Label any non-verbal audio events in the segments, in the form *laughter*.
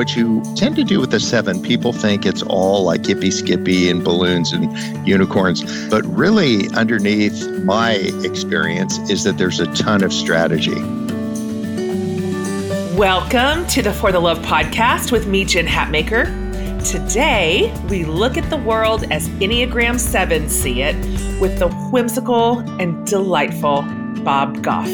what you tend to do with the seven, people think it's all like hippy skippy and balloons and unicorns. But really, underneath my experience, is that there's a ton of strategy. Welcome to the For the Love podcast with me, Jen Hatmaker. Today, we look at the world as Enneagram 7 see it with the whimsical and delightful Bob Goff.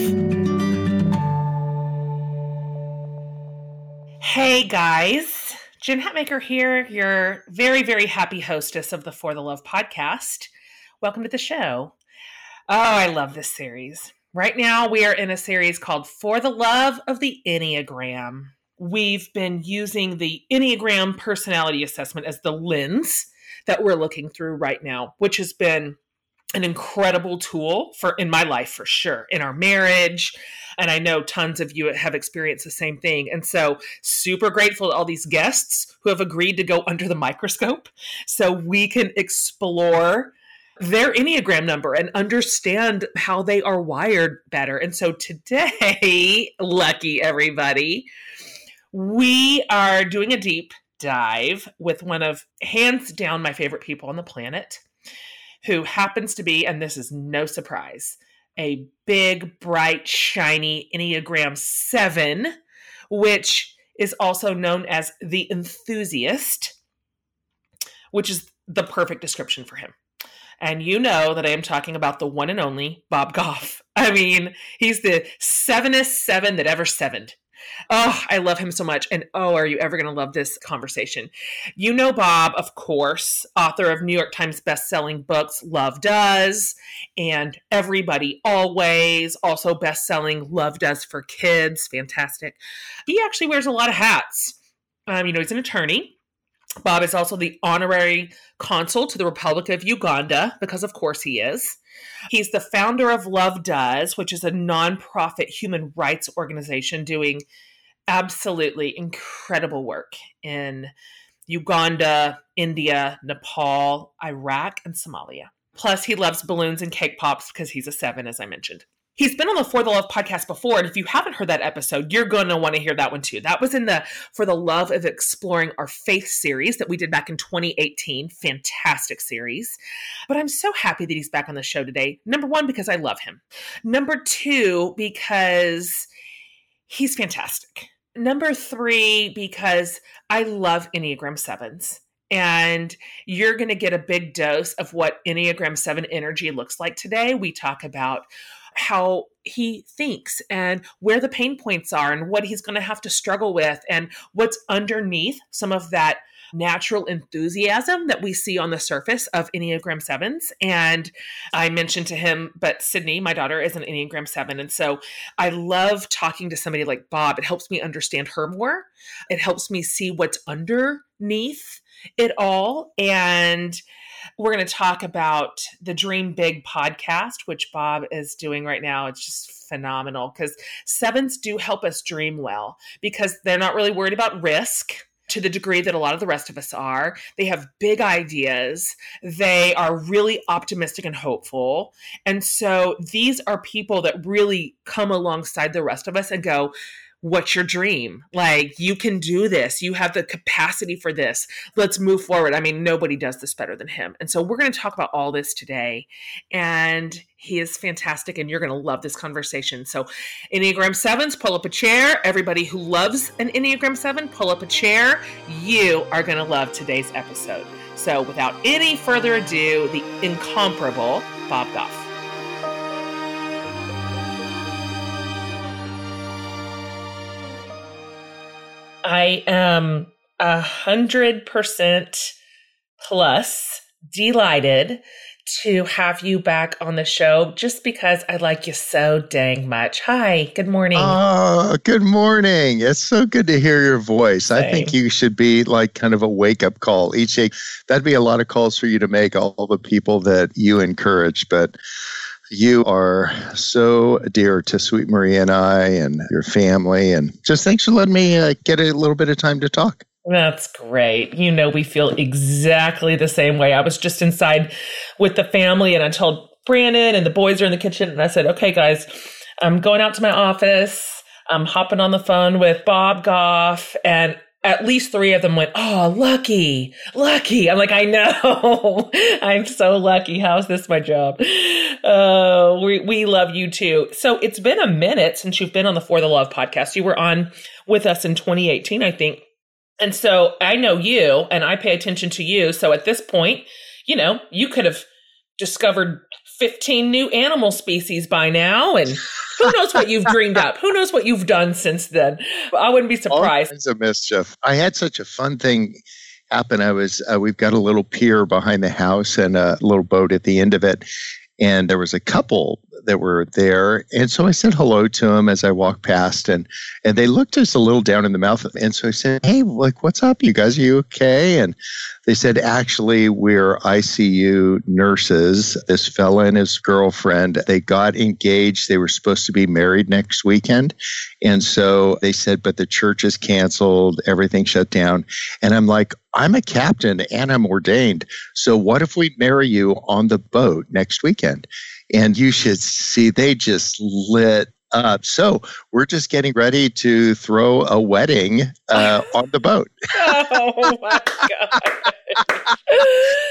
Hey guys, Jen Hatmaker here, your very, very happy hostess of the For the Love podcast. Welcome to the show. Oh, I love this series. Right now, we are in a series called For the Love of the Enneagram. We've been using the Enneagram personality assessment as the lens that we're looking through right now, which has been an incredible tool for in my life for sure in our marriage and i know tons of you have experienced the same thing. And so super grateful to all these guests who have agreed to go under the microscope so we can explore their enneagram number and understand how they are wired better. And so today *laughs* lucky everybody we are doing a deep dive with one of hands down my favorite people on the planet who happens to be, and this is no surprise, a big, bright, shiny Enneagram 7, which is also known as the enthusiast, which is the perfect description for him. And you know that I am talking about the one and only Bob Goff. *laughs* I mean, he's the sevenest seven that ever sevened. Oh, I love him so much. And oh, are you ever going to love this conversation? You know Bob, of course, author of New York Times best-selling books Love Does and Everybody Always, also best-selling Love Does for Kids. Fantastic. He actually wears a lot of hats. Um, you know, he's an attorney. Bob is also the honorary consul to the Republic of Uganda, because of course he is. He's the founder of Love Does, which is a nonprofit human rights organization doing absolutely incredible work in Uganda, India, Nepal, Iraq, and Somalia. Plus, he loves balloons and cake pops because he's a seven, as I mentioned. He's been on the For the Love podcast before, and if you haven't heard that episode, you're going to want to hear that one too. That was in the For the Love of Exploring Our Faith series that we did back in 2018. Fantastic series. But I'm so happy that he's back on the show today. Number one, because I love him. Number two, because he's fantastic. Number three, because I love Enneagram Sevens and you're going to get a big dose of what Enneagram 7 energy looks like today. We talk about how he thinks and where the pain points are and what he's going to have to struggle with and what's underneath some of that natural enthusiasm that we see on the surface of Enneagram 7s. And I mentioned to him, but Sydney, my daughter, is an Enneagram 7. And so I love talking to somebody like Bob. It helps me understand her more, it helps me see what's underneath it all. And we're going to talk about the Dream Big podcast, which Bob is doing right now. It's just phenomenal because sevens do help us dream well because they're not really worried about risk to the degree that a lot of the rest of us are. They have big ideas. They are really optimistic and hopeful. And so these are people that really come alongside the rest of us and go, what's your dream? Like, you can do this. You have the capacity for this. Let's move forward. I mean, nobody does this better than him. And so, we're going to talk about all this today. And he is fantastic, and you're going to love this conversation. So, Enneagram 7s, pull up a chair. Everybody who loves an Enneagram 7, pull up a chair. You are going to love today's episode. So, without any further ado, the incomparable Bob Goff. I am a hundred percent plus delighted to have you back on the show just because I like you so dang much. Hi, good morning. Oh, good morning. It's so good to hear your voice. Same. I think you should be like kind of a wake up call each day. That'd be a lot of calls for you to make, all the people that you encourage. But you are so dear to Sweet Marie and I and your family. And just thanks for letting me uh, get a little bit of time to talk. That's great. You know, we feel exactly the same way. I was just inside with the family and I told Brandon and the boys are in the kitchen. And I said, okay, guys, I'm going out to my office. I'm hopping on the phone with Bob Goff. And at least three of them went, Oh, lucky, lucky. I'm like, I know. *laughs* I'm so lucky. How's this my job? Uh, we, we love you too. So it's been a minute since you've been on the For the Love podcast. You were on with us in 2018, I think. And so I know you and I pay attention to you. So at this point, you know, you could have discovered 15 new animal species by now and who knows what you've dreamed up? Who knows what you've done since then? I wouldn't be surprised. kinds of mischief. I had such a fun thing happen. I was uh, we've got a little pier behind the house and a little boat at the end of it and there was a couple that were there. And so i said hello to them as i walked past and and they looked just a little down in the mouth and so i said hey like what's up? You guys are you okay? And they said actually we're icu nurses. This fella and his girlfriend they got engaged. They were supposed to be married next weekend. And so they said but the church is canceled. Everything shut down. And i'm like i'm a captain and i'm ordained. So what if we marry you on the boat next weekend and you should see they just lit up. So we're just getting ready to throw a wedding uh, on the boat. *laughs* oh my god!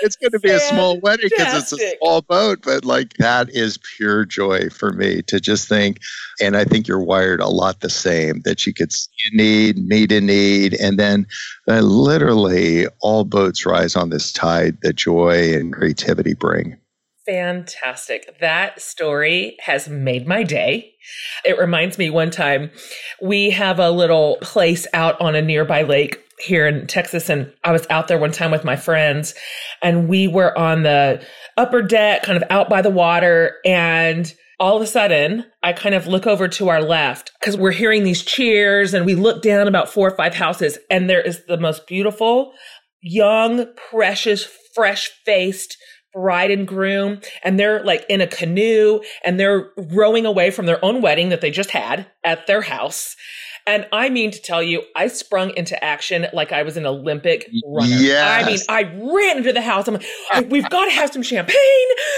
it's going to be a small wedding because it's a small boat, but like that is pure joy for me to just think. And I think you're wired a lot the same that you could see a need, meet a need, and then uh, literally all boats rise on this tide that joy and creativity bring. Fantastic. That story has made my day. It reminds me one time we have a little place out on a nearby lake here in Texas. And I was out there one time with my friends and we were on the upper deck, kind of out by the water. And all of a sudden, I kind of look over to our left because we're hearing these cheers and we look down about four or five houses and there is the most beautiful, young, precious, fresh faced bride and groom and they're like in a canoe and they're rowing away from their own wedding that they just had at their house. And I mean to tell you, I sprung into action like I was an Olympic runner. Yes. I mean, I ran into the house. I'm like, oh, we've got to have some champagne.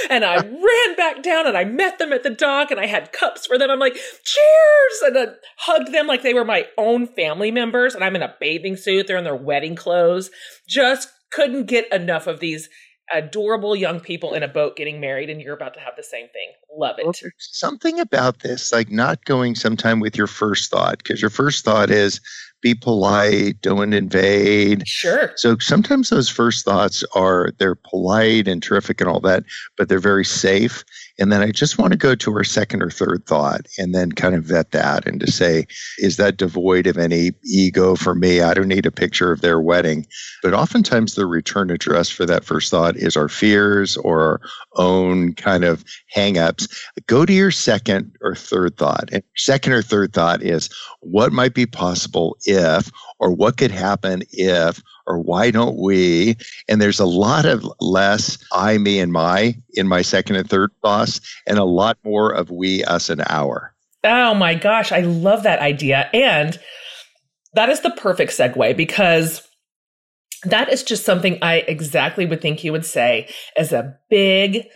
And I *laughs* ran back down and I met them at the dock and I had cups for them. I'm like, cheers. And I hugged them like they were my own family members. And I'm in a bathing suit. They're in their wedding clothes. Just couldn't get enough of these adorable young people in a boat getting married and you're about to have the same thing. Love it. Well, something about this, like not going sometime with your first thought, because your first thought is be polite, don't invade. Sure. So sometimes those first thoughts are they're polite and terrific and all that, but they're very safe. And then I just want to go to our second or third thought and then kind of vet that and to say, is that devoid of any ego for me? I don't need a picture of their wedding. But oftentimes the return address for that first thought is our fears or our own kind of hangups. Go to your second or third thought. And second or third thought is what might be possible if, or what could happen if, or why don't we? And there's a lot of less I, me, and my in my second and third boss, and a lot more of we, us, and our. Oh my gosh, I love that idea. And that is the perfect segue because that is just something I exactly would think you would say as a big,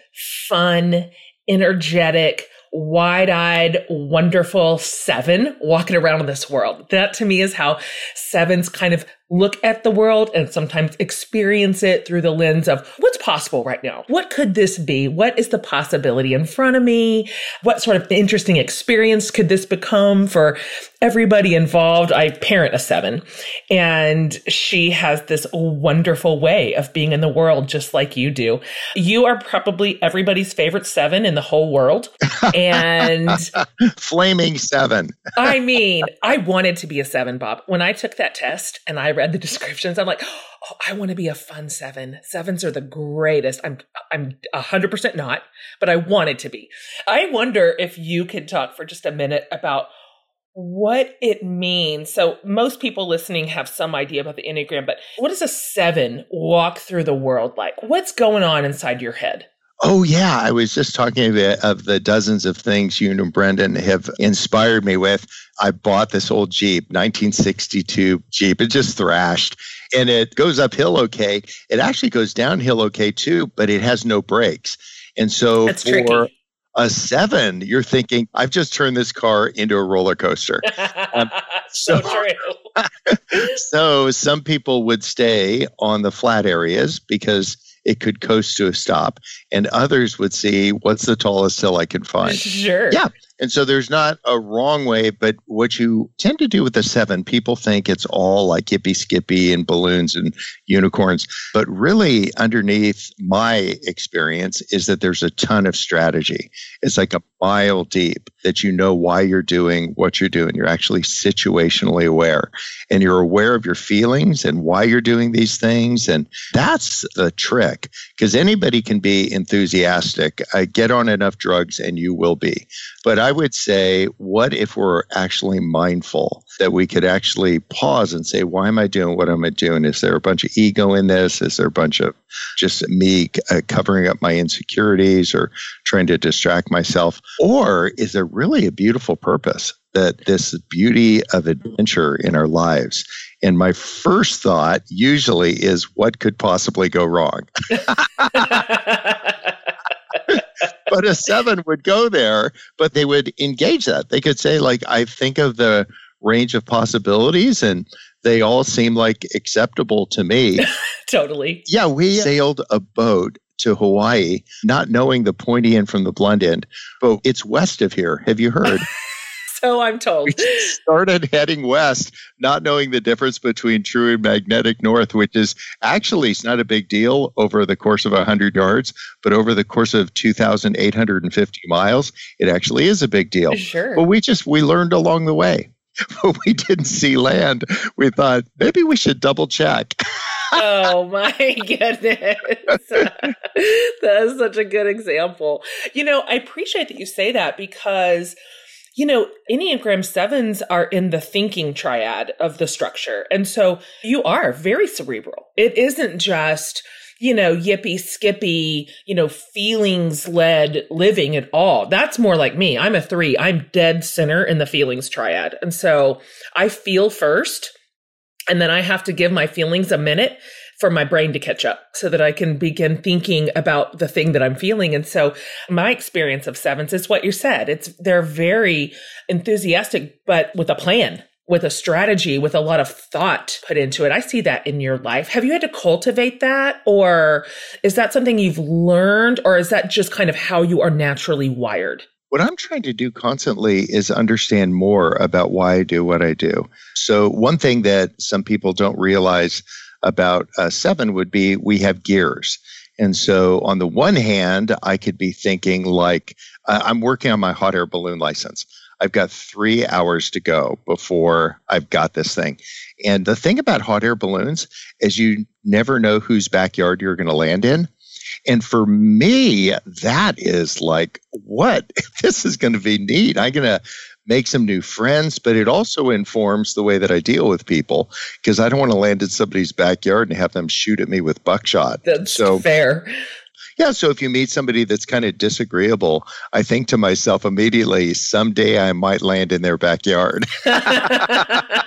fun, energetic, wide eyed, wonderful seven walking around in this world. That to me is how sevens kind of look at the world and sometimes experience it through the lens of what's possible right now? What could this be? What is the possibility in front of me? What sort of interesting experience could this become for everybody involved? I parent a seven and she has this wonderful way of being in the world just like you do. You are probably everybody's favorite seven in the whole world. And *laughs* flaming seven. *laughs* I mean, I wanted to be a seven, Bob. When I took that test and I read the descriptions, I'm like, oh, I want to be a fun seven. Sevens are the greatest. I'm I'm hundred percent not, but I wanted to be. I wonder if you could talk for just a minute about what it means. So most people listening have some idea about the Enneagram, but what does a seven walk through the world like? What's going on inside your head? Oh, yeah. I was just talking of the, of the dozens of things you and Brandon have inspired me with. I bought this old Jeep, 1962 Jeep. It just thrashed and it goes uphill okay. It actually goes downhill okay too, but it has no brakes. And so That's for tricky. A seven, you're thinking, I've just turned this car into a roller coaster. *laughs* Um, so, so true. *laughs* so some people would stay on the flat areas because it could coast to a stop, and others would see what's the tallest hill I can find. Sure. Yeah. And so there's not a wrong way, but what you tend to do with the seven, people think it's all like yippee skippy and balloons and unicorns. But really, underneath my experience is that there's a ton of strategy. It's like a mile deep that you know why you're doing what you're doing. You're actually situationally aware and you're aware of your feelings and why you're doing these things. And that's the trick because anybody can be enthusiastic. I get on enough drugs and you will be. But I would say, what if we're actually mindful that we could actually pause and say, why am I doing what am I doing? Is there a bunch of ego in this? Is there a bunch of just me uh, covering up my insecurities or trying to distract myself? Or is there really a beautiful purpose? That this beauty of adventure in our lives. And my first thought usually is what could possibly go wrong? *laughs* but a seven would go there, but they would engage that. They could say, like, I think of the range of possibilities and they all seem like acceptable to me. *laughs* totally. Yeah, we sailed a boat to Hawaii, not knowing the pointy end from the blunt end, but it's west of here. Have you heard? *laughs* so I'm told. We started heading west, not knowing the difference between true and magnetic north, which is actually it's not a big deal over the course of 100 yards, but over the course of 2,850 miles, it actually is a big deal. Sure. But we just we learned along the way. *laughs* When we didn't see land, we thought maybe we should double check. oh *laughs* my goodness. *laughs* that is such a good example. You know, I appreciate that you say that because you know, Enneagram sevens are in the thinking triad of the structure. And so you are very cerebral. It isn't just, you know, yippee skippy, you know, feelings led living at all. That's more like me. I'm a three. I'm dead center in the feelings triad. And so I feel first, and then I have to give my feelings a minute for my brain to catch up so that I can begin thinking about the thing that I'm feeling. And so my experience of sevens is what you said. It's they're very enthusiastic, but with a plan, with a strategy, with a lot of thought put into it. I see that in your life. Have you had to cultivate that? Or is that something you've learned? Or is that just kind of how you are naturally wired? What I'm trying to do constantly is understand more about why I do what I do. So, one thing that some people don't realize about uh, seven would be we have gears. And so, on the one hand, I could be thinking like, uh, I'm working on my hot air balloon license. I've got three hours to go before I've got this thing. And the thing about hot air balloons is you never know whose backyard you're going to land in. And for me, that is like, what? *laughs* This is going to be neat. I'm going to make some new friends, but it also informs the way that I deal with people because I don't want to land in somebody's backyard and have them shoot at me with buckshot. That's so fair. Yeah, so if you meet somebody that's kind of disagreeable, I think to myself immediately, someday I might land in their backyard. *laughs*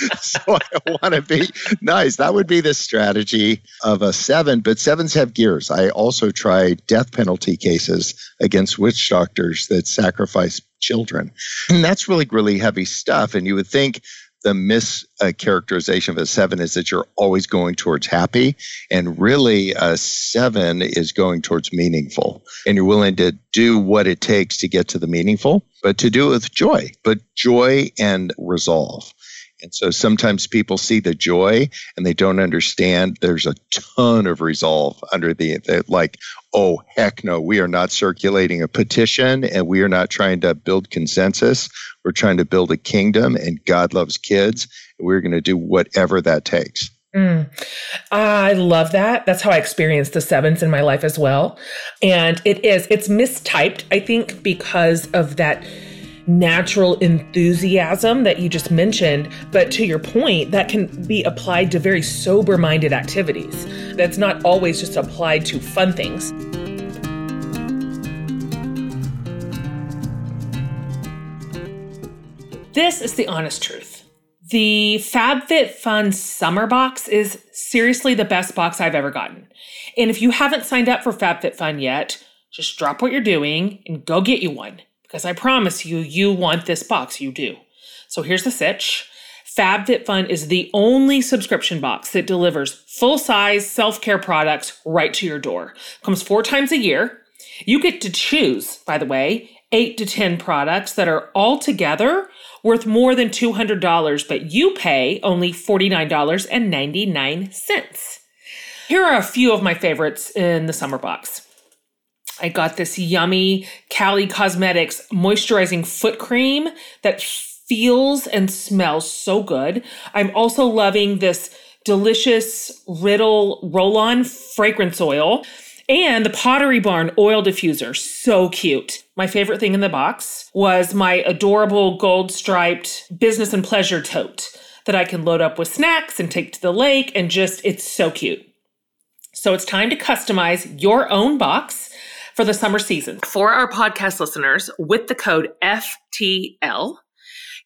*laughs* so I want to be nice. That would be the strategy of a seven, but sevens have gears. I also try death penalty cases against witch doctors that sacrifice children. And that's really, really heavy stuff. And you would think the mischaracterization uh, of a seven is that you're always going towards happy. And really, a seven is going towards meaningful. And you're willing to do what it takes to get to the meaningful, but to do it with joy, but joy and resolve. And so sometimes people see the joy and they don't understand there's a ton of resolve under the, the, like, oh, heck no, we are not circulating a petition and we are not trying to build consensus. We're trying to build a kingdom and God loves kids. And we're going to do whatever that takes. Mm. I love that. That's how I experienced the sevens in my life as well. And it is, it's mistyped, I think, because of that natural enthusiasm that you just mentioned. But to your point, that can be applied to very sober minded activities. That's not always just applied to fun things. This is the honest truth. The FabFitFun Summer Box is seriously the best box I've ever gotten. And if you haven't signed up for FabFitFun yet, Just drop what you're doing and go get you one because I promise you, you want this box. You do. So here's the sitch. FabFitFun is the only subscription box that delivers full size self care products right to your door. Comes four times a year. You get to choose, by the way, eight to 10 products that are all together worth more than $200, but you pay only $49.99. Here are a few of my favorites in the summer box. I got this yummy Cali Cosmetics moisturizing foot cream that feels and smells so good. I'm also loving this delicious Riddle roll on fragrance oil and the Pottery Barn oil diffuser. So cute. My favorite thing in the box was my adorable gold striped business and pleasure tote that I can load up with snacks and take to the lake and just, it's so cute. So it's time to customize your own box for the summer season. For our podcast listeners, with the code FTL,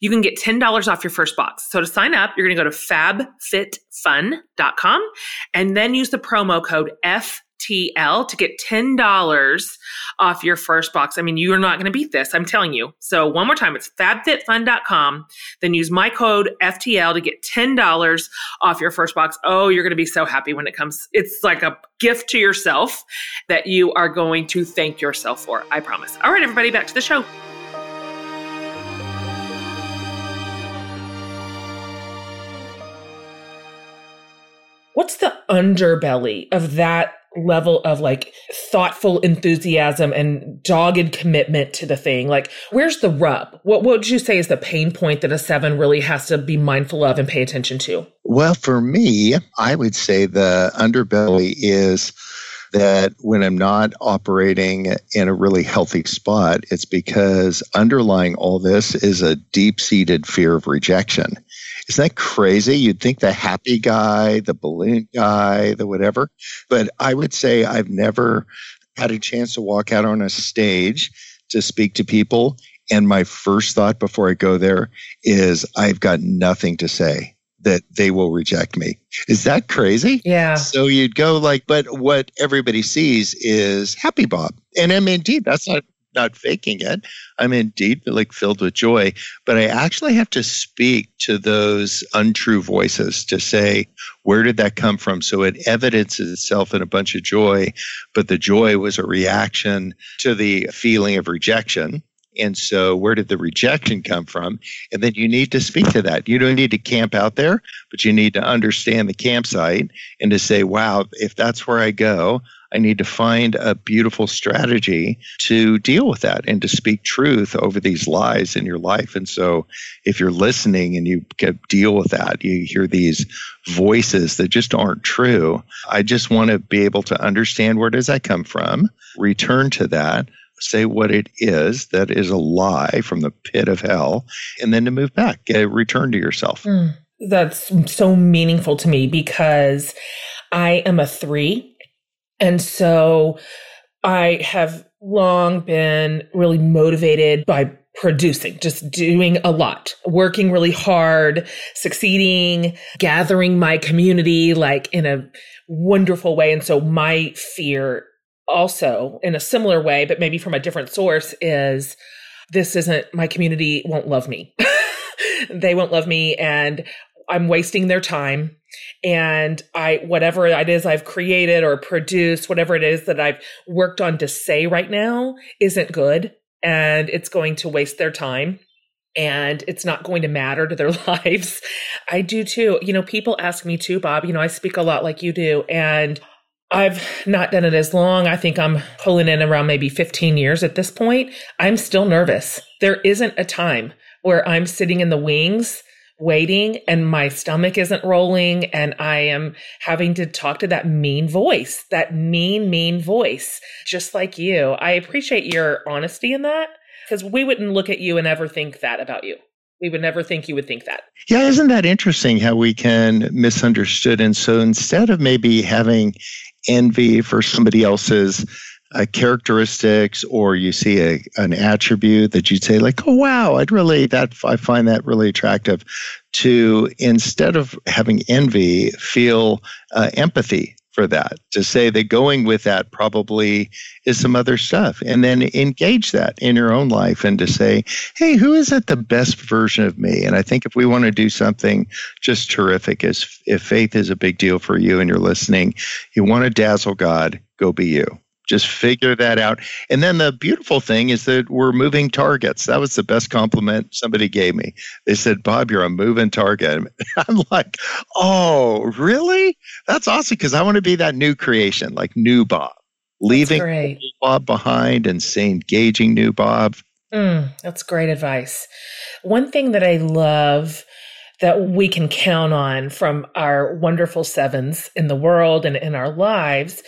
you can get $10 off your first box. So to sign up, you're going to go to fabfitfun.com and then use the promo code FTL TL to get $10 off your first box. I mean, you're not going to beat this, I'm telling you. So, one more time, it's fabfitfun.com. Then use my code FTL to get $10 off your first box. Oh, you're going to be so happy when it comes. It's like a gift to yourself that you are going to thank yourself for. I promise. All right, everybody, back to the show. What's the underbelly of that level of like thoughtful enthusiasm and dogged commitment to the thing. Like where's the rub? What, what would you say is the pain point that a seven really has to be mindful of and pay attention to? Well for me i would say the underbelly is that when i'm not operating in a really healthy spot it's because underlying all this is a deep-seated fear of rejection isn't that crazy? You'd think the happy guy, the balloon guy, the whatever. But I would say I've never had a chance to walk out on a stage to speak to people. And my first thought before I go there is I've got nothing to say that they will reject me. Is that crazy? Yeah. So you'd go like, but what everybody sees is happy Bob. And I mean, indeed, that's not not faking it. I'm indeed like filled with joy, but I actually have to speak to those untrue voices to say, where did that come from? So it evidences itself in a bunch of joy, but the joy was a reaction to the feeling of rejection. And so, where did the rejection come from? And then you need to speak to that. You don't need to camp out there, but you need to understand the campsite and to say, wow, if that's where I go, I need to find a beautiful strategy to deal with that and to speak truth over these lies in your life. And so, if you're listening and you deal with that, you hear these voices that just aren't true. I just want to be able to understand where does that come from, return to that, say what it is that is a lie from the pit of hell, and then to move back, return to yourself. Mm, that's so meaningful to me because I am a three and so I have long been really motivated by producing, just doing a lot, working really hard, succeeding, gathering my community like in a wonderful way. And so my fear also in a similar way, but maybe from a different source is this isn't my community won't love me. *laughs* they won't love me and I'm wasting their time and I whatever it is I've created or produced, whatever it is that I've worked on to say right now isn't good and it's going to waste their time and it's not going to matter to their *laughs* lives. I do too. You know, people ask me too, Bob, you know, I speak a lot like you do and I've not done it as long. I think I'm pulling in around maybe 15 years at this point. I'm still nervous. There isn't a time where I'm sitting in the wings waiting and my stomach isn't rolling and I am having to talk to that mean voice, that mean, mean voice, just like you. I appreciate your honesty in that because we wouldn't look at you and ever think that about you. We would never think you would think that. Yeah, isn't that interesting how we can misunderstood? And so instead of maybe having envy for somebody else's uh, characteristics or you see a, an attribute that you'd say like oh wow i'd really that i find that really attractive to instead of having envy feel uh, empathy for that to say that going with that probably is some other stuff. And then engage that in your own life and to say hey who is it the best version of me? And i think if we want to do something just terrific as if faith is a big deal for you and you're listening you want to dazzle god go be you just figure that out. And then the beautiful thing is that we're moving targets. That was the best compliment somebody gave me. They said, Bob, you're a moving target. *laughs* I'm like, oh, really? That's awesome because I want to be that new creation, like new Bob, leaving Bob behind and engaging new Bob. Mm, that's great advice. One thing that I love that we can count on from our wonderful sevens in the world and in our lives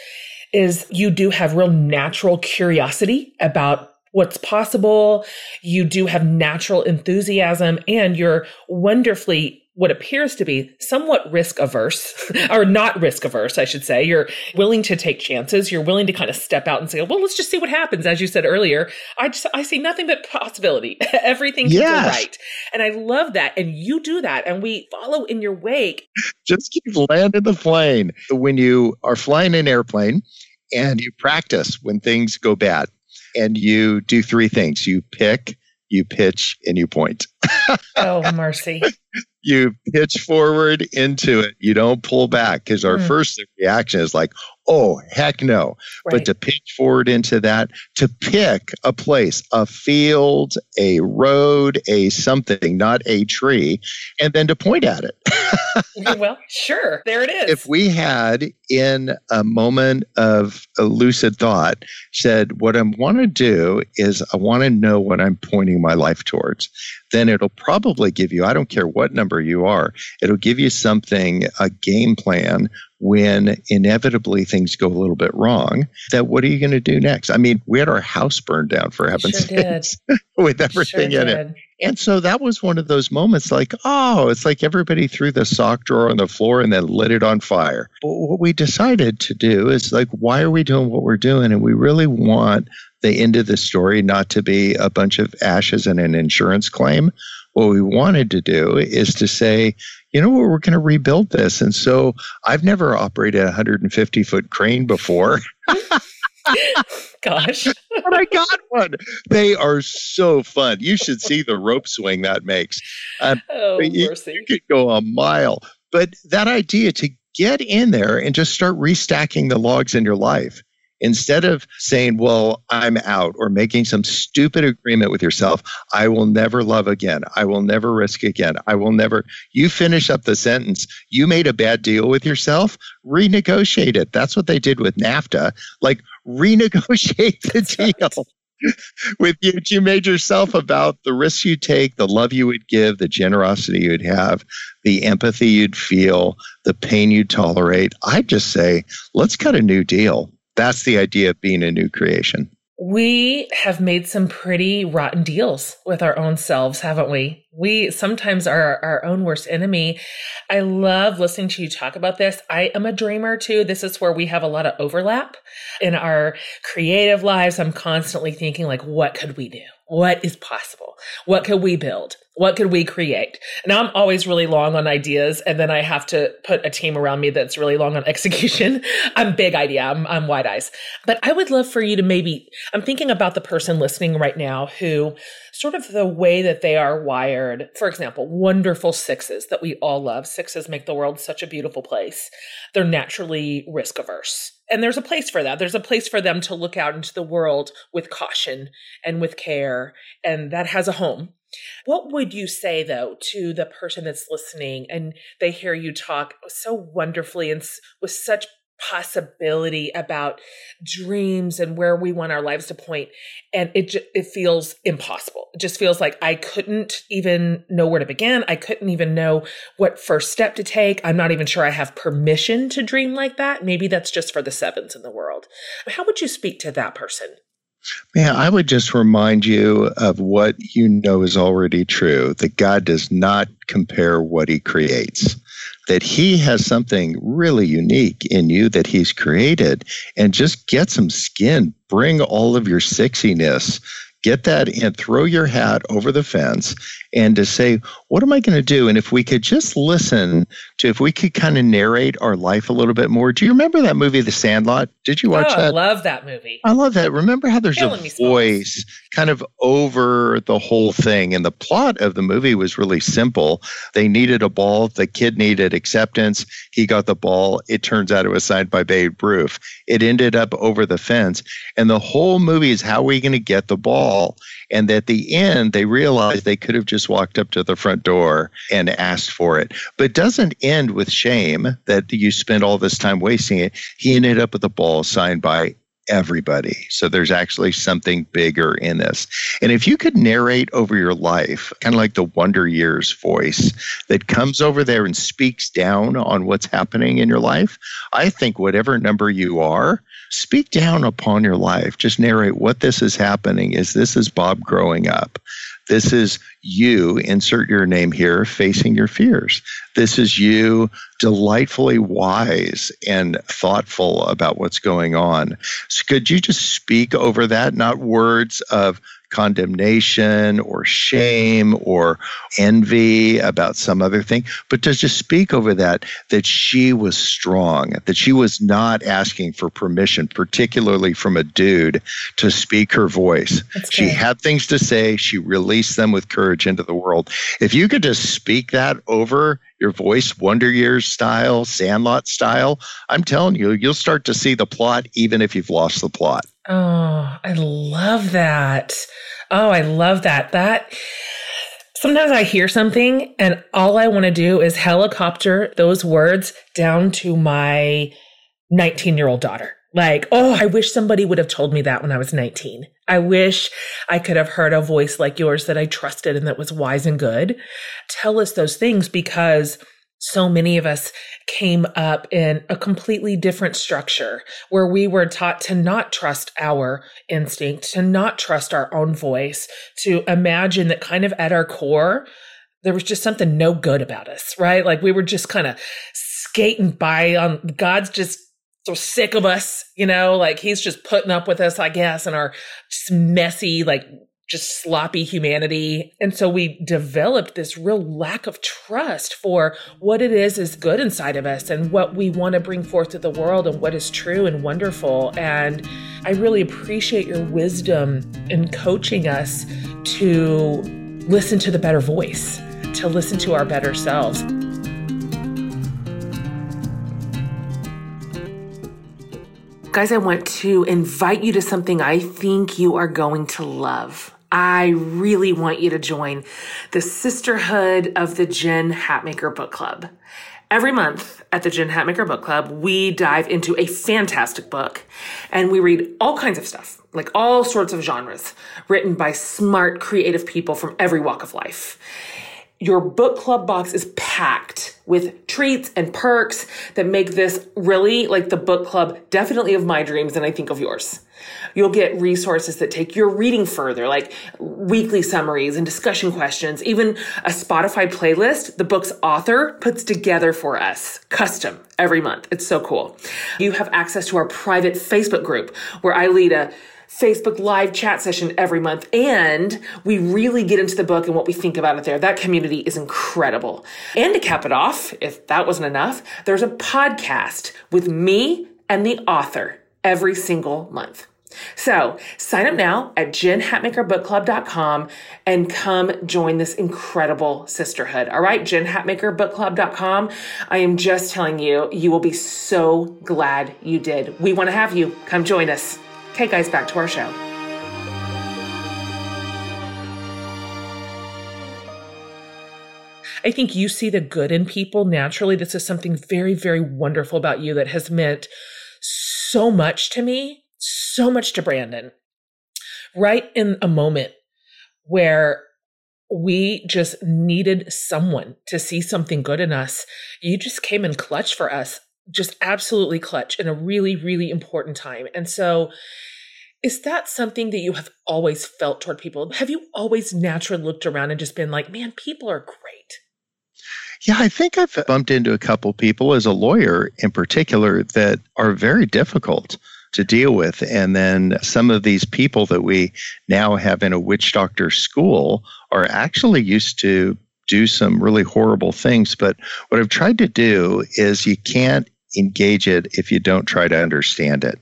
is you do have real natural curiosity about what's possible. You do have natural enthusiasm and you're wonderfully what appears to be somewhat risk averse *laughs* or not risk averse, I should say. You're willing to take chances. You're willing to kind of step out and say, well, let's just see what happens. As you said earlier, I just, I see nothing but possibility. *laughs* Everything yes. can go right. And I love that. And you do that. And we follow in your wake. *laughs* Just keep landing the plane. When you are flying an airplane, and you practice when things go bad. And you do three things you pick, you pitch, and you point. Oh, mercy. *laughs* you pitch forward into it. You don't pull back because our mm. first reaction is like, oh, heck no. Right. But to pitch forward into that, to pick a place, a field, a road, a something, not a tree, and then to point at it. well, *laughs* sure. There it is. If we had in a moment of a lucid thought said, what I want to do is I want to know what I'm pointing my life towards, then it'll probably give you, I don't care what number you are, it'll give you something, a game plan when inevitably things go a little bit wrong, that what are you going to do next? I mean, we had our house burned down for heaven's sure sakes *laughs* with everything sure in did. it. And so that was one of those moments like, oh, it's like everybody threw the sock drawer on the floor and then lit it on fire. But what we decided to do is like, why are we doing what we're doing? And we really want the end of the story not to be a bunch of ashes and an insurance claim. What we wanted to do is to say, you know what, we're going to rebuild this. And so I've never operated a 150 foot crane before. *laughs* Gosh. but I got one. They are so fun. You should see the rope swing that makes. Um, *laughs* oh, you, you could go a mile. But that idea to get in there and just start restacking the logs in your life Instead of saying, Well, I'm out, or making some stupid agreement with yourself, I will never love again. I will never risk again. I will never. You finish up the sentence. You made a bad deal with yourself, renegotiate it. That's what they did with NAFTA. Like, *laughs* renegotiate the deal. *laughs* with you, you made yourself about the risks you take, the love you would give, the generosity you'd have, the empathy you'd feel, the pain you'd tolerate. I'd just say, let's cut a new deal. That's the idea of being a new creation. We have made some pretty rotten deals with our own selves, haven't we? We sometimes are our own worst enemy. I love listening to you talk about this. I am a dreamer too. This is where we have a lot of overlap in our creative lives. I'm constantly thinking like, what could we do? What is possible? What could we build? What could we create? Now I'm always really long on ideas and then I have to put a team around me that's really long on *laughs* execution. I'm big idea. I'm, I'm wide eyes, but I would love for you to maybe, I'm thinking about the person listening right now who sort of the way that they are wired. For example, wonderful sixes that we all love. Sixes make the world such a beautiful place. They're naturally risk averse and there's a place for that. There's a place for them to look out into the world with caution and with care, and that has a home. What would you say, though, to the person that's listening and they hear you talk so wonderfully and with such possibility about dreams and where we want our lives to point and it it feels impossible? It just feels like i couldn't even know where to begin. I couldn't even know what first step to take. I'm not even sure i have permission to dream like that. Maybe that's just for the sevens in the world. How would you speak to that person Man, I would just remind you of what you know is already true that God does not compare what he creates that he has something really unique in you that he's created and just get some skin. Bring all of your sexiness get that and throw your hat over the fence and to say, what am I going to do? And if we could just listen to, if we could kind of narrate our life a little bit more. Do you remember that movie, The Sandlot? Did you watch oh, that? I love that movie. I love that. Remember how there's Killing a voice kind of over the whole thing. And the plot of the movie was really simple. They needed a ball. The kid needed acceptance. He got the ball. It turns out it was signed by Babe Ruth. It ended up over the fence. And the whole movie is how are we going to get the ball? And at the end, they realized they could have just walked up to the front door and asked for it. But it doesn't end with shame that you spent all this time wasting it. He ended up with a ball signed by everybody. So there's actually something bigger in this. And if you could narrate over your life, kind of like the Wonder Years voice that comes over there and speaks down on what's happening in your life, I think whatever number you are, speak down upon your life. Just narrate what this is happening. Is this is Bob growing up? This is you, insert your name here, facing your fears. This is you delightfully wise and thoughtful about what's going on. So could you just speak over that? Not words of condemnation or shame or envy about some other thing, but to just speak over that, that she was strong, that she was not asking for permission, particularly from a dude, to speak her voice. She had things to say, she released them with courage into the world. If you could just speak that over your voice, Wonder Years style, Sandlot style, I'm telling you, you'll start to see the plot even if you've lost the plot. Oh, I love that. Oh, I love that. That sometimes I hear something and all I want to do is helicopter those words down to my 19 year old daughter. Like, oh, I wish somebody would have told me that when I was 19. I wish I could have heard a voice like yours that I trusted and that was wise and good. Tell us those things because so many of us came up in a completely different structure where we were taught to not trust our instinct, to not trust our own voice, to imagine that kind of at our core, there was just something no good about us, right? Like we were just kind of skating by on God's just so sick of us, you know, like he's just putting up with us, I guess, and our just messy, like just sloppy humanity. And so we developed this real lack of trust for what it is is good inside of us and what we want to bring forth to the world and what is true and wonderful. And I really appreciate your wisdom in coaching us to listen to the better voice, to listen to our better selves. Guys, I want to invite you to something I think you are going to love. I really want you to join the Sisterhood of the Jen Hatmaker Book Club. Every month at the Jen Hatmaker Book Club, we dive into a fantastic book and we read all kinds of stuff, like all sorts of genres, written by smart, creative people from every walk of life. Your book club box is packed with treats and perks that make this really like the book club, definitely of my dreams and I think of yours. You'll get resources that take your reading further, like weekly summaries and discussion questions, even a Spotify playlist the book's author puts together for us, custom every month. It's so cool. You have access to our private Facebook group where I lead a Facebook live chat session every month. And we really get into the book and what we think about it there. That community is incredible. And to cap it off, if that wasn't enough, there's a podcast with me and the author every single month. So sign up now at jenhatmakerbookclub.com and come join this incredible sisterhood. All right, jenhatmakerbookclub.com. I am just telling you, you will be so glad you did. We want to have you. Come join us. Okay, guys, back to our show. I think you see the good in people naturally. This is something very, very wonderful about you that has meant so much to me so much to Brandon right in a moment where we just needed someone to see something good in us. You just came in clutch for us, just absolutely clutch in a really, really important time. And so, is that something that you have always felt toward people? Have you always naturally looked around and just been like, man, people are great? Yeah, I think I've bumped into a couple people as a lawyer in particular that are very difficult to deal with. And then some of these people that we now have in a witch doctor school are actually used to do some really horrible things. But what I've tried to do is you can't engage it if you don't try to understand it.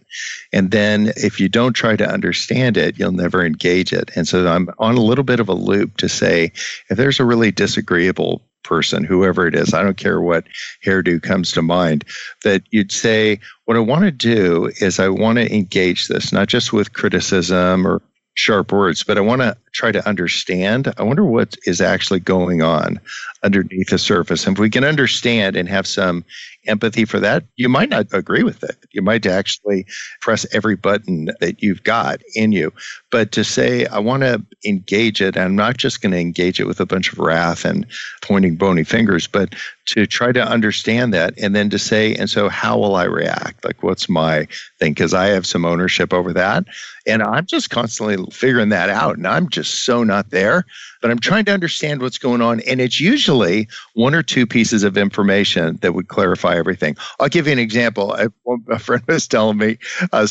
And then if you don't try to understand it, you'll never engage it. And so I'm on a little bit of a loop to say if there's a really disagreeable person, whoever it is, I don't care what hairdo comes to mind, that you'd say, What I want to do is I want to engage this, not just with criticism or sharp words, but I want to try to understand. I wonder what is actually going on underneath the surface. And if we can understand and have some empathy for that, you might not agree with it. You might actually press every button that you've got in you. But to say, I want to engage it, I'm not just going to engage it with a bunch of wrath and pointing bony fingers, but to try to understand that and then to say, and so how will I react? Like, what's my thing? Because I have some ownership over that. And I'm just constantly figuring that out. And I'm just so not there but I'm trying to understand what's going on. And it's usually one or two pieces of information that would clarify everything. I'll give you an example. I, a friend was telling me. Uh, he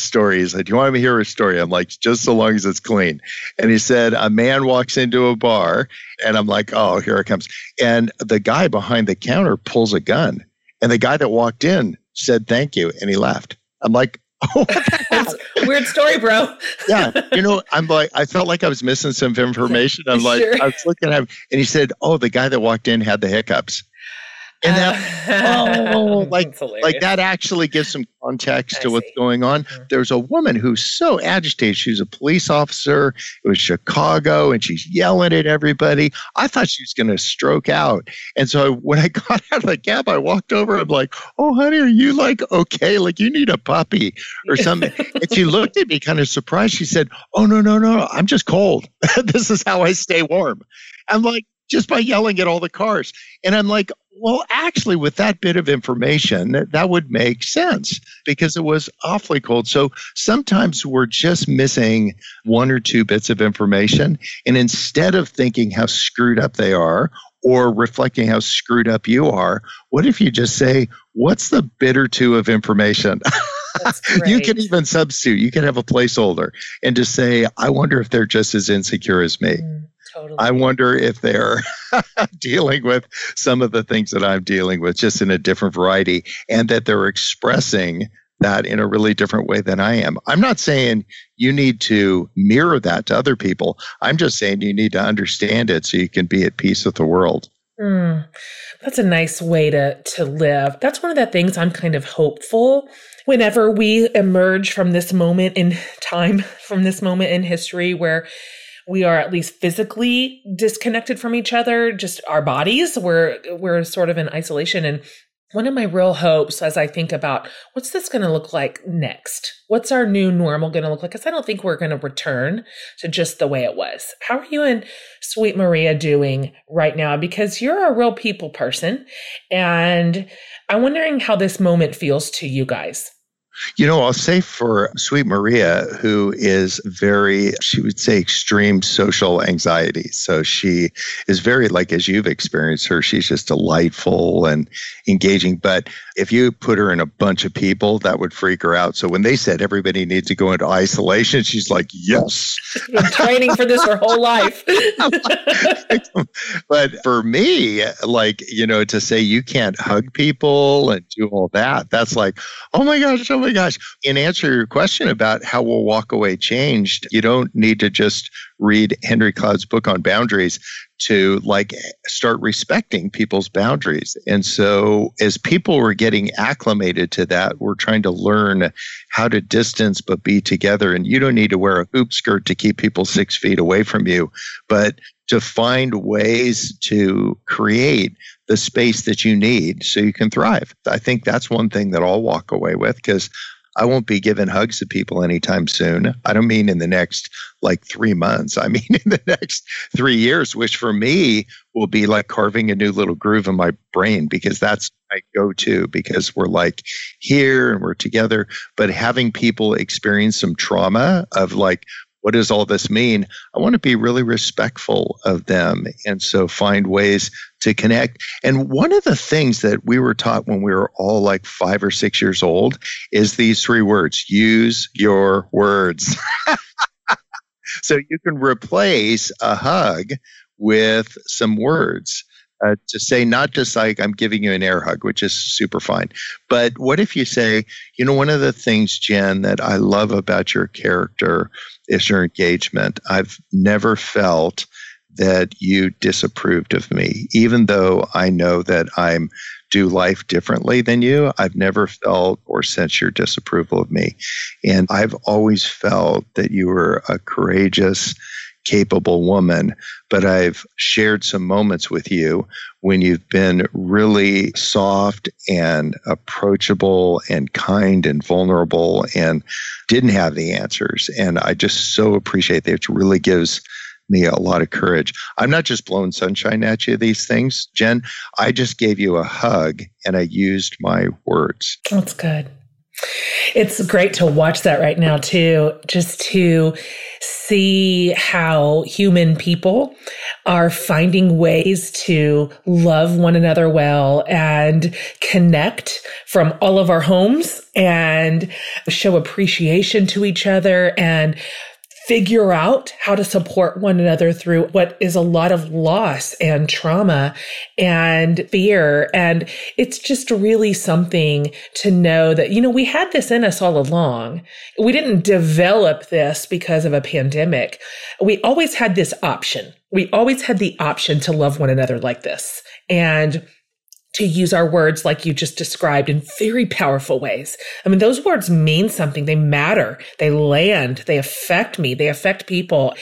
said, Do you want me to hear a story? I'm like, Just so long as it's clean. And he said, A man walks into a bar, and I'm like, Oh, here it comes. And the guy behind the counter pulls a gun. And the guy that walked in said, Thank you. And he left. I'm like, *laughs* oh. weird story, bro. yeah. You know, I'm like, I felt like I was missing some information. *laughs* I'm like, sure. I was looking at him and he said, Oh, the guy that walked in had the hiccups and that *laughs* oh, like like that actually gives some context I to what's going on. Mm-hmm. There's a woman who's so agitated. She's a police officer. It was Chicago, and she's yelling at everybody. I thought she was going to stroke out. And so when I *laughs* got out of the cab, I walked over. I'm like, "Oh, honey, are you like okay? Like you need a puppy or something?" *laughs* and she looked at me kind of surprised. She said, "Oh no, no, no, I'm just cold. this is how I stay warm." I'm like, just by yelling at all the cars. And I'm like, well, actually, with that bit of information, that would make sense because it was awfully cold. So sometimes we're just missing one or two bits of information. And instead of thinking how screwed up they are or reflecting how screwed up you are, what if you just say, what's the bit or two of information? *laughs* you can even substitute, you can have a placeholder and just say, I wonder if they're just as insecure as me. Mm. Totally. I wonder if they're *laughs* dealing with some of the things that I'm dealing with, just in a different variety, and that they're expressing that in a really different way than I am. I'm not saying you need to mirror that to other people. I'm just saying you need to understand it so you can be at peace with the world. Mm, that's a nice way to to live. That's one of the things I'm kind of hopeful whenever we emerge from this moment in time, from this moment in history where we are at least physically disconnected from each other, just our bodies. We're we're sort of in isolation. And one of my real hopes as I think about what's this going to look like next? What's our new normal going to look like? Because I don't think we're going to return to just the way it was. How are you and Sweet Maria doing right now? Because you're a real people person. And I'm wondering how this moment feels to you guys. You know, I'll say for Sweet Maria, who is very, she would say, extreme social anxiety. So she is very, like as you've experienced her, she's just delightful and engaging. But if you put her in a bunch of people, that would freak her out. So when they said everybody needs to go into isolation, she's like, yes. Training for this her whole life. *laughs* but for me, like, you know, to say you can't hug people and do all that, that's like, oh my gosh, oh my gosh. In answer to your question about how we'll walk away changed, you don't need to just read Henry Cloud's book on boundaries to like start respecting people's boundaries. And so as people were getting acclimated to that, we're trying to learn how to distance but be together. And you don't need to wear a hoop skirt to keep people six feet away from you, but to find ways to create the space that you need so you can thrive. I think that's one thing that I'll walk away with because I won't be giving hugs to people anytime soon. I don't mean in the next like three months. I *laughs* mean in the next three years, which for me will be like carving a new little groove in my brain because that's my go to because we're like here and we're together. But having people experience some trauma of like, what does all this mean? I want to be really respectful of them. And so find ways to connect. And one of the things that we were taught when we were all like five or six years old is these three words use your words. *laughs* so you can replace a hug with some words. Uh, to say not just like I'm giving you an air hug, which is super fine, but what if you say, you know, one of the things, Jen, that I love about your character is your engagement. I've never felt that you disapproved of me, even though I know that I'm do life differently than you. I've never felt or sensed your disapproval of me. And I've always felt that you were a courageous, capable woman, but I've shared some moments with you when you've been really soft and approachable and kind and vulnerable and didn't have the answers. And I just so appreciate that. It really gives me a lot of courage. I'm not just blowing sunshine at you, these things, Jen. I just gave you a hug and I used my words. That's good. It's great to watch that right now, too, just to see how human people are finding ways to love one another well and connect from all of our homes and show appreciation to each other and figure out how to support one another through what is a lot of loss and trauma and fear. And it's just really something to know that, you know, we had this in us all along. We didn't develop this because of a pandemic. We always had this option. We always had the option to love one another like this. And to use our words like you just described in very powerful ways. I mean, those words mean something. They matter. They land. They affect me. They affect people.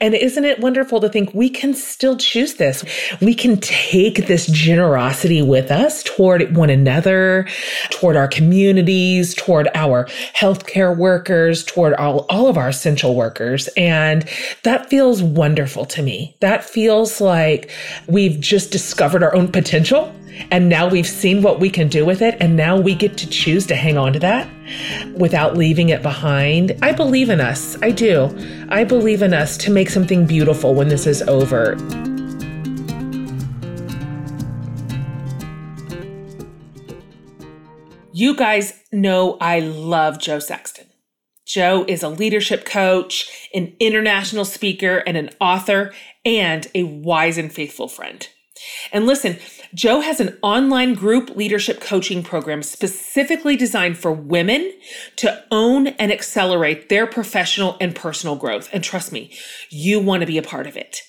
And isn't it wonderful to think we can still choose this? We can take this generosity with us toward one another, toward our communities, toward our healthcare workers, toward all, all of our essential workers. And that feels wonderful to me. That feels like we've just discovered our own potential and now we've seen what we can do with it. And now we get to choose to hang on to that without leaving it behind. I believe in us. I do. I believe in us to make something beautiful when this is over. You guys know I love Jo Saxton. Jo is a leadership coach, an international speaker, and an author, and a wise and faithful friend. And listen, Jo has an online group leadership coaching program specifically designed for women to own and accelerate their professional and personal growth. And trust me, you want to be a part of it.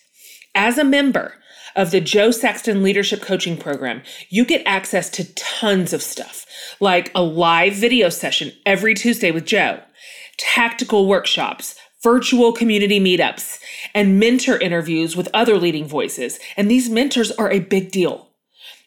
As a member of the Jo Saxton Leadership Coaching Program, you get access to tons of stuff, like a live video session every Tuesday with Jo, tactical workshops, virtual community meetups, and mentor interviews with other leading voices. And these mentors are a big deal.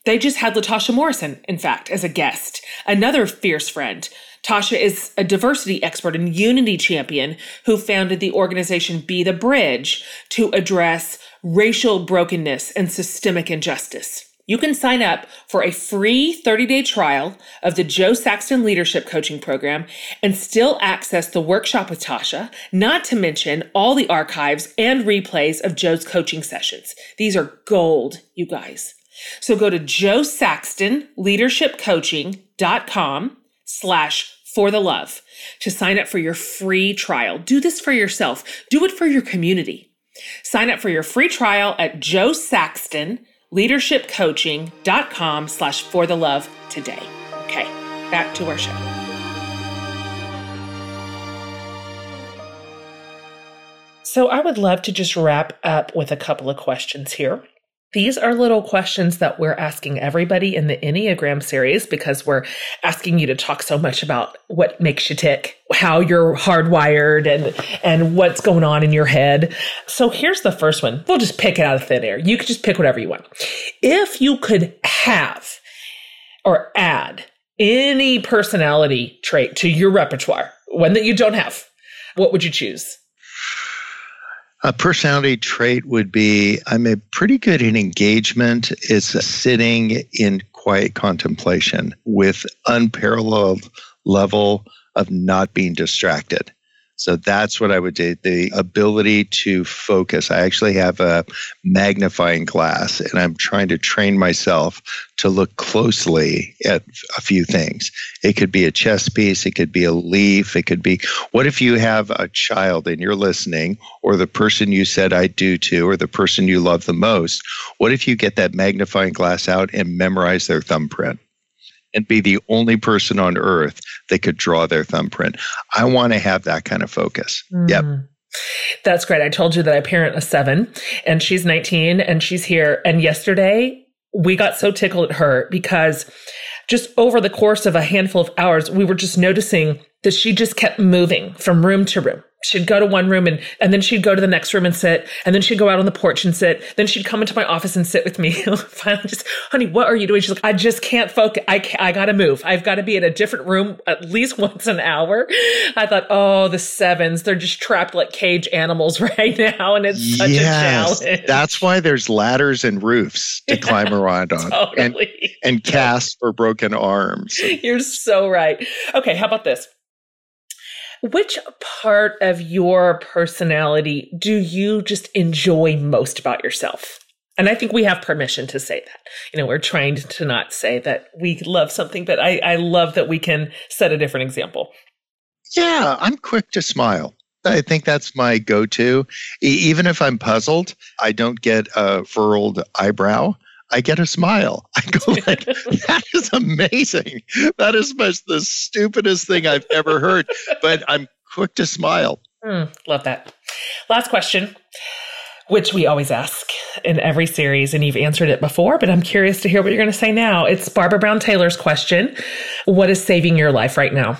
They just had Latasha Morrison, in fact, as a guest, another fierce friend. Tasha is a diversity expert and unity champion who founded the organization Be the Bridge to address racial brokenness and systemic injustice. You can sign up for a free 30 day trial of the Jo Saxton Leadership Coaching Program and still access the workshop with Tasha, not to mention all the archives and replays of Jo's coaching sessions. These are gold, you guys. So go to joesaxtonleadershipcoaching.com slash for the love to sign up for your free trial. Do this for yourself. Do it for your community. Sign up for your free trial at joesaxtonleadershipcoaching.com slash for the love today. Okay, back to our show. So I would love to just wrap up with a couple of questions here. These are little questions that we're asking everybody in the Enneagram series because we're asking you to talk so much about what makes you tick, how you're hardwired and and what's going on in your head. So here's the first one. We'll just pick it out of thin air. You could just pick whatever you want. If you could have or add any personality trait to your repertoire, one that you don't have, what would you choose? A personality trait would be I'm a pretty good in engagement. It's sitting in quiet contemplation with unparalleled level of not being distracted. So that's what I would do. The ability to focus. I actually have a magnifying glass and I'm trying to train myself to look closely at a few things. It could be a chess piece, it could be a leaf, it could be what if you have a child and you're listening, or the person you said I do to, or the person you love the most? What if you get that magnifying glass out and memorize their thumbprint? And be the only person on earth that could draw their thumbprint. I want to have that kind of focus. Mm. Yep. That's great. I told you that I parent a seven and she's 19 and she's here. And yesterday we got so tickled at her because just over the course of a handful of hours, we were just noticing that she just kept moving from room to room she'd go to one room and, and then she'd go to the next room and sit and then she'd go out on the porch and sit then she'd come into my office and sit with me. *laughs* Finally just honey what are you doing? She's like i just can't focus i can't, i gotta move. I've got to be in a different room at least *laughs* once an hour. I thought oh the sevens they're just trapped like cage animals *laughs* right now and it's such yes, a challenge. that's why there's ladders and roofs to climb around on totally. and, and casts for broken arms. You're so right. Okay how about this which part of your personality do you just enjoy most about yourself? And I think we have permission to say that. You know, we're trained to not say that we love something, but I, I love that we can set a different example. Yeah, I'm quick to smile. I think that's my go to. Even if I'm puzzled, I don't get a furrowed eyebrow. I get a smile. *laughs* I go like, *laughs* that is amazing. That is the stupidest thing I've ever heard, but I'm quick to smile. Mm, love that. Last question, which we always ask in every series, and you've answered it before, but I'm curious to hear what you're going to say now. It's Barbara Brown Taylor's question. What is saving your life right now?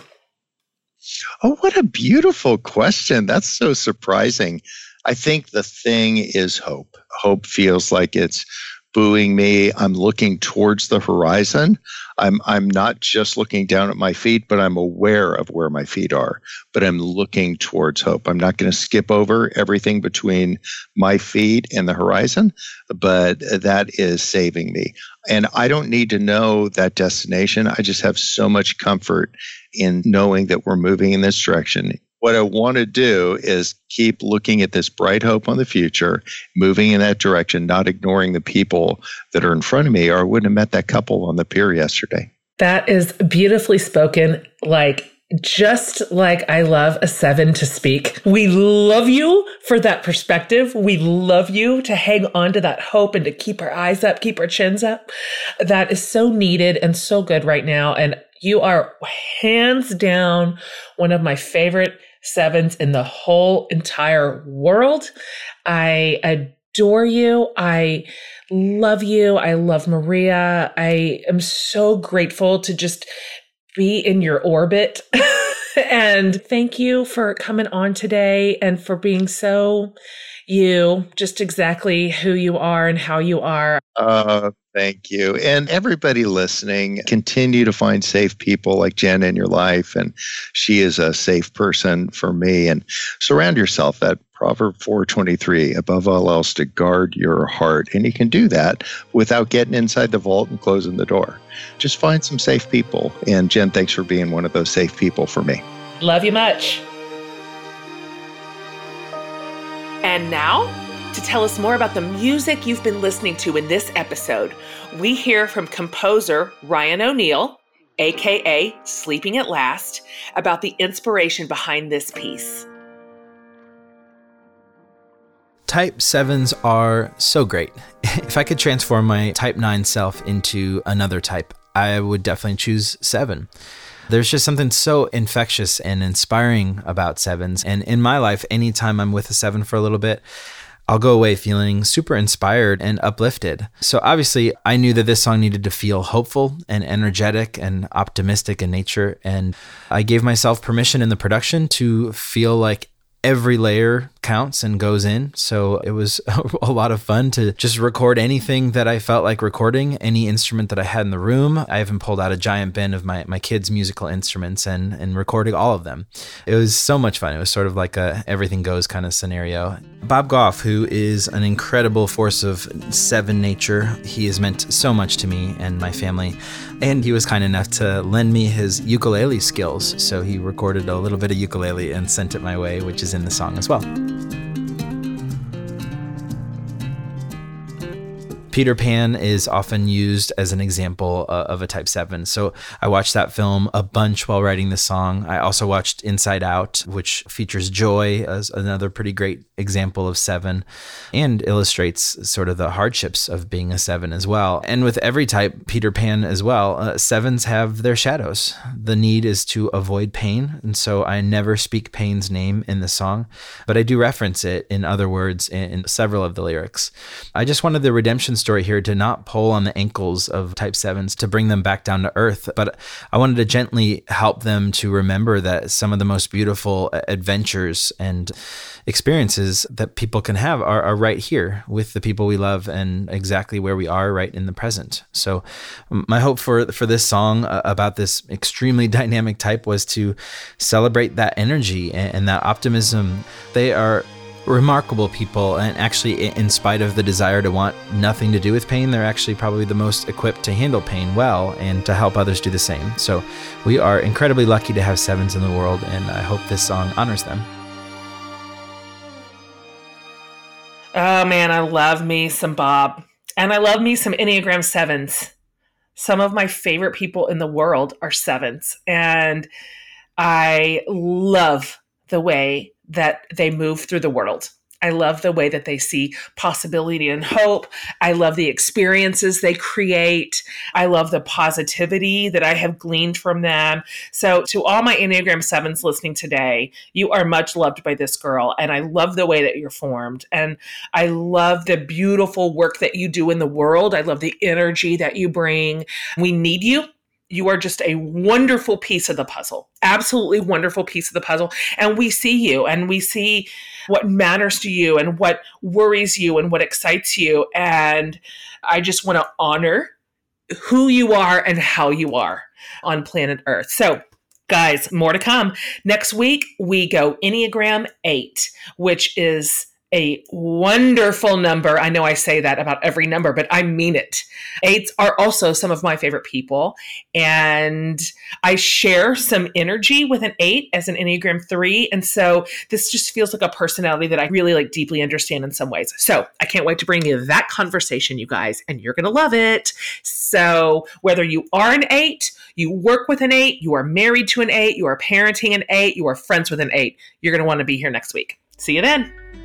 Oh, what a beautiful question. That's so surprising. I think the thing is hope. Hope feels like it's buoying me. I'm looking towards the horizon. I'm I'm not just looking down at my feet, but I'm aware of where my feet are. But I'm looking towards hope. I'm not going to skip over everything between my feet and the horizon, but that is saving me. And I don't need to know that destination. I just have so much comfort in knowing that we're moving in this direction what I want to do is keep looking at this bright hope on the future, moving in that direction, not ignoring the people that are in front of me, or I wouldn't have met that couple on the pier yesterday. That is beautifully spoken. Like, just like I love a seven to speak. We love you for that perspective. We love you to hang on to that hope and to keep our eyes up, keep our chins up. That is so needed and so good right now. And you are hands down one of my favorite sevens in the whole entire world. I adore you. I love you. I love Maria. I am so grateful to just be in your orbit. *laughs* and thank you for coming on today and for being so you, just exactly who you are and how you are. Uh, Thank you. And everybody listening, continue to find safe people like Jen in your life. And she is a safe person for me. And surround yourself that Proverb 423, above all else, to guard your heart. And you can do that without getting inside the vault and closing the door. Just find some safe people. And Jen, thanks for being one of those safe people for me. Love you much. And now, to tell us more about the music you've been listening to in this episode, we hear from composer Ryan O'Neal, aka Sleeping at Last, about the inspiration behind this piece. Type 7s are so great. *laughs* if I could transform my Type 9 self into another type, I would definitely choose 7. There's just something so infectious and inspiring about sevens. And in my life, anytime I'm with a seven for a little bit, I'll go away feeling super inspired and uplifted. So obviously, I knew that this song needed to feel hopeful and energetic and optimistic in nature. And I gave myself permission in the production to feel like every layer counts and goes in. So it was *laughs* a lot of fun to just record anything that I felt like recording, any instrument that I had in the room. I even pulled out a giant bin of my, my kids' musical instruments and, and recording all of them. It was so much fun. It was sort of like a everything goes kind of scenario. Bob Goff, who is an incredible force of seven nature, he has meant so much to me and my family. And he was kind enough to lend me his ukulele skills. So he recorded a little bit of ukulele and sent it my way, which is in the song as well. Peter Pan is often used as an example uh, of a Type 7. So I watched that film a bunch while writing the song. I also watched Inside Out, which features Joy as another pretty great example of 7 and illustrates sort of the hardships of being a 7 as well. And with every type, Peter Pan as well, uh, 7s have their shadows. The need is to avoid pain. And so I never speak pain's name in the song, but I do reference it in other words in, in several of the lyrics. I just wanted the redemption story here to not pull on the ankles of type 7s to bring them back down to earth, but I wanted to gently help them to remember that some of the most beautiful adventures and experiences that people can have are, are right here with the people we love and exactly where we are right in the present. So my hope for for this song uh, about this extremely *laughs* dynamic type was to celebrate that energy and, and that optimism. They are remarkable people and actually in spite of the desire to want nothing to do with pain they're actually probably the most equipped to handle pain well and to help others do the same. So we are incredibly lucky to have sevens in the world and i hope this song honors them. Oh man i love me some bob and i love me some enneagram sevens. Some of my favorite people in the world are sevens and i love the way that they move through the world. I love the way that they see possibility and hope. I love the experiences they create. I love the positivity that I have gleaned from them. So, to all my Enneagram 7s listening today, you are much loved by this girl. And I love the way that you're formed. And I love the beautiful work that you do in the world. I love the energy that you bring. We need you you are just a wonderful piece of the puzzle, absolutely wonderful piece of the puzzle. And we see you and we see what matters to you and what worries you and what excites you. And I just want to honor who you are and how you are on planet Earth. So, guys, more to come. Next week, we go Enneagram 8, which is a wonderful number. I know I say that about every number, but I mean it. Eights are also some of my favorite people. And I share some energy with an eight as an Enneagram three. And so this just feels like a personality that I really like deeply understand in some ways. So I can't wait to bring you that conversation, you guys, and you're going to love it. So whether you are an eight, you work with an eight, you are married to an eight, you are parenting an eight, you are friends with an eight, you're going to want to be here next week. See you then.